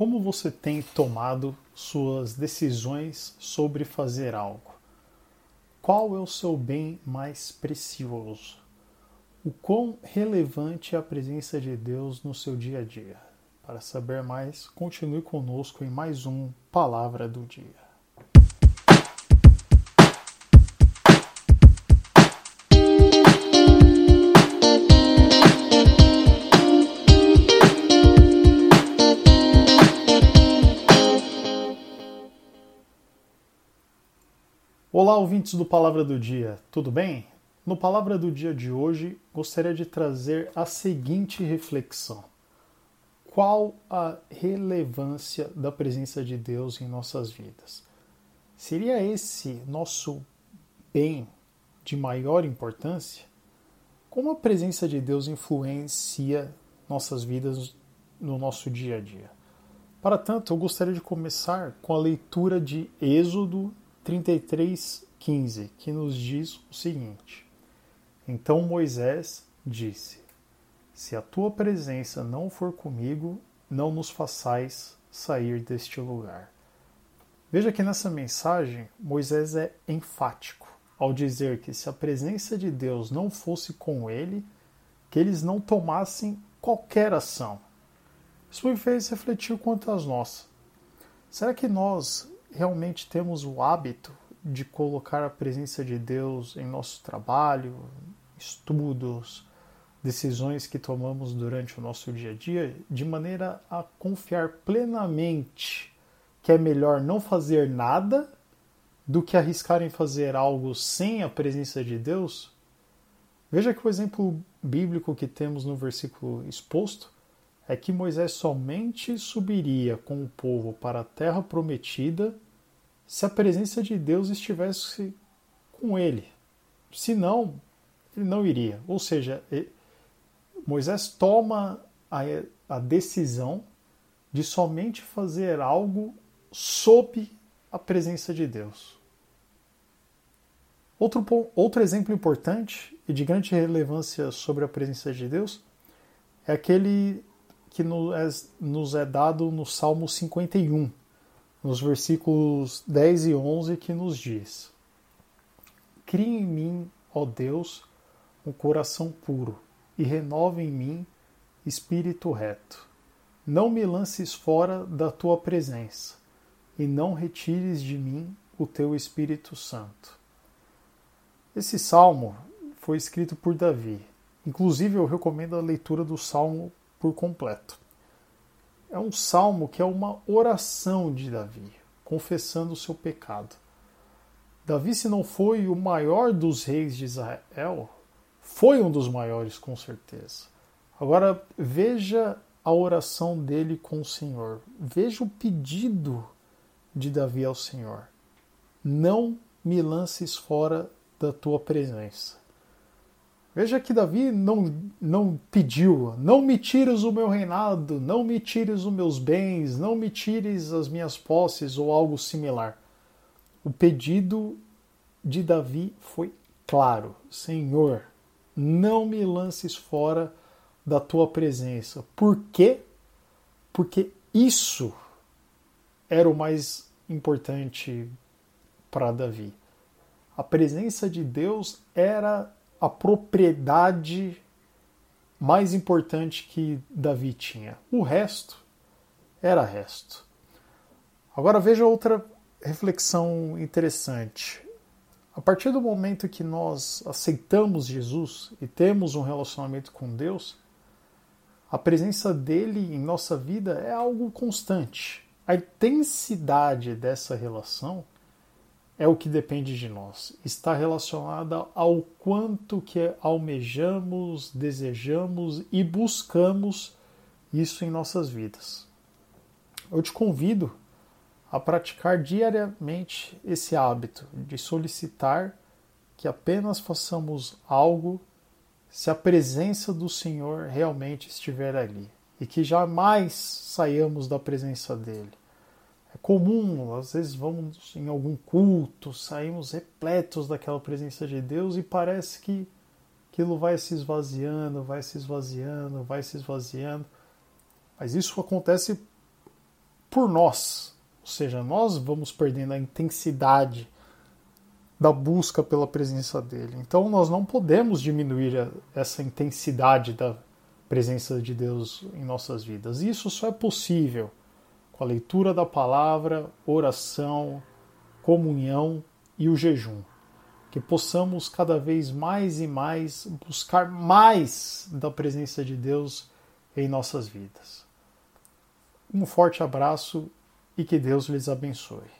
Como você tem tomado suas decisões sobre fazer algo? Qual é o seu bem mais precioso? O quão relevante é a presença de Deus no seu dia a dia? Para saber mais, continue conosco em mais um Palavra do Dia. Olá, ouvintes do Palavra do Dia, tudo bem? No Palavra do Dia de hoje, gostaria de trazer a seguinte reflexão: Qual a relevância da presença de Deus em nossas vidas? Seria esse nosso bem de maior importância? Como a presença de Deus influencia nossas vidas no nosso dia a dia? Para tanto, eu gostaria de começar com a leitura de Êxodo 33:15, que nos diz o seguinte: Então Moisés disse: Se a tua presença não for comigo, não nos façais sair deste lugar. Veja que nessa mensagem Moisés é enfático ao dizer que se a presença de Deus não fosse com ele, que eles não tomassem qualquer ação. Isso me fez refletir quanto às nossas. Será que nós realmente temos o hábito de colocar a presença de Deus em nosso trabalho, estudos, decisões que tomamos durante o nosso dia a dia, de maneira a confiar plenamente que é melhor não fazer nada do que arriscar em fazer algo sem a presença de Deus? Veja que o exemplo bíblico que temos no versículo exposto é que Moisés somente subiria com o povo para a terra prometida se a presença de Deus estivesse com ele. Se não, ele não iria. Ou seja, Moisés toma a, a decisão de somente fazer algo sob a presença de Deus. Outro, outro exemplo importante e de grande relevância sobre a presença de Deus é aquele que nos é dado no Salmo 51, nos versículos 10 e 11, que nos diz: Cria em mim, ó Deus, um coração puro e renova em mim espírito reto. Não me lances fora da tua presença e não retires de mim o teu Espírito Santo. Esse salmo foi escrito por Davi. Inclusive, eu recomendo a leitura do salmo por completo. É um salmo que é uma oração de Davi, confessando o seu pecado. Davi, se não foi o maior dos reis de Israel, foi um dos maiores com certeza. Agora veja a oração dele com o Senhor. Veja o pedido de Davi ao Senhor. Não me lances fora da tua presença. Veja que Davi não, não pediu, não me tires o meu reinado, não me tires os meus bens, não me tires as minhas posses ou algo similar. O pedido de Davi foi claro: Senhor, não me lances fora da tua presença. Por quê? Porque isso era o mais importante para Davi. A presença de Deus era a propriedade mais importante que Davi tinha. O resto era resto. Agora veja outra reflexão interessante. A partir do momento que nós aceitamos Jesus e temos um relacionamento com Deus, a presença dele em nossa vida é algo constante. A intensidade dessa relação é o que depende de nós. Está relacionada ao quanto que almejamos, desejamos e buscamos isso em nossas vidas. Eu te convido a praticar diariamente esse hábito de solicitar que apenas façamos algo se a presença do Senhor realmente estiver ali e que jamais saiamos da presença dele. Comum, às vezes vamos em algum culto, saímos repletos daquela presença de Deus e parece que aquilo vai se esvaziando, vai se esvaziando, vai se esvaziando. Mas isso acontece por nós. Ou seja, nós vamos perdendo a intensidade da busca pela presença dele. Então nós não podemos diminuir essa intensidade da presença de Deus em nossas vidas. Isso só é possível com a leitura da palavra, oração, comunhão e o jejum. Que possamos cada vez mais e mais buscar mais da presença de Deus em nossas vidas. Um forte abraço e que Deus lhes abençoe.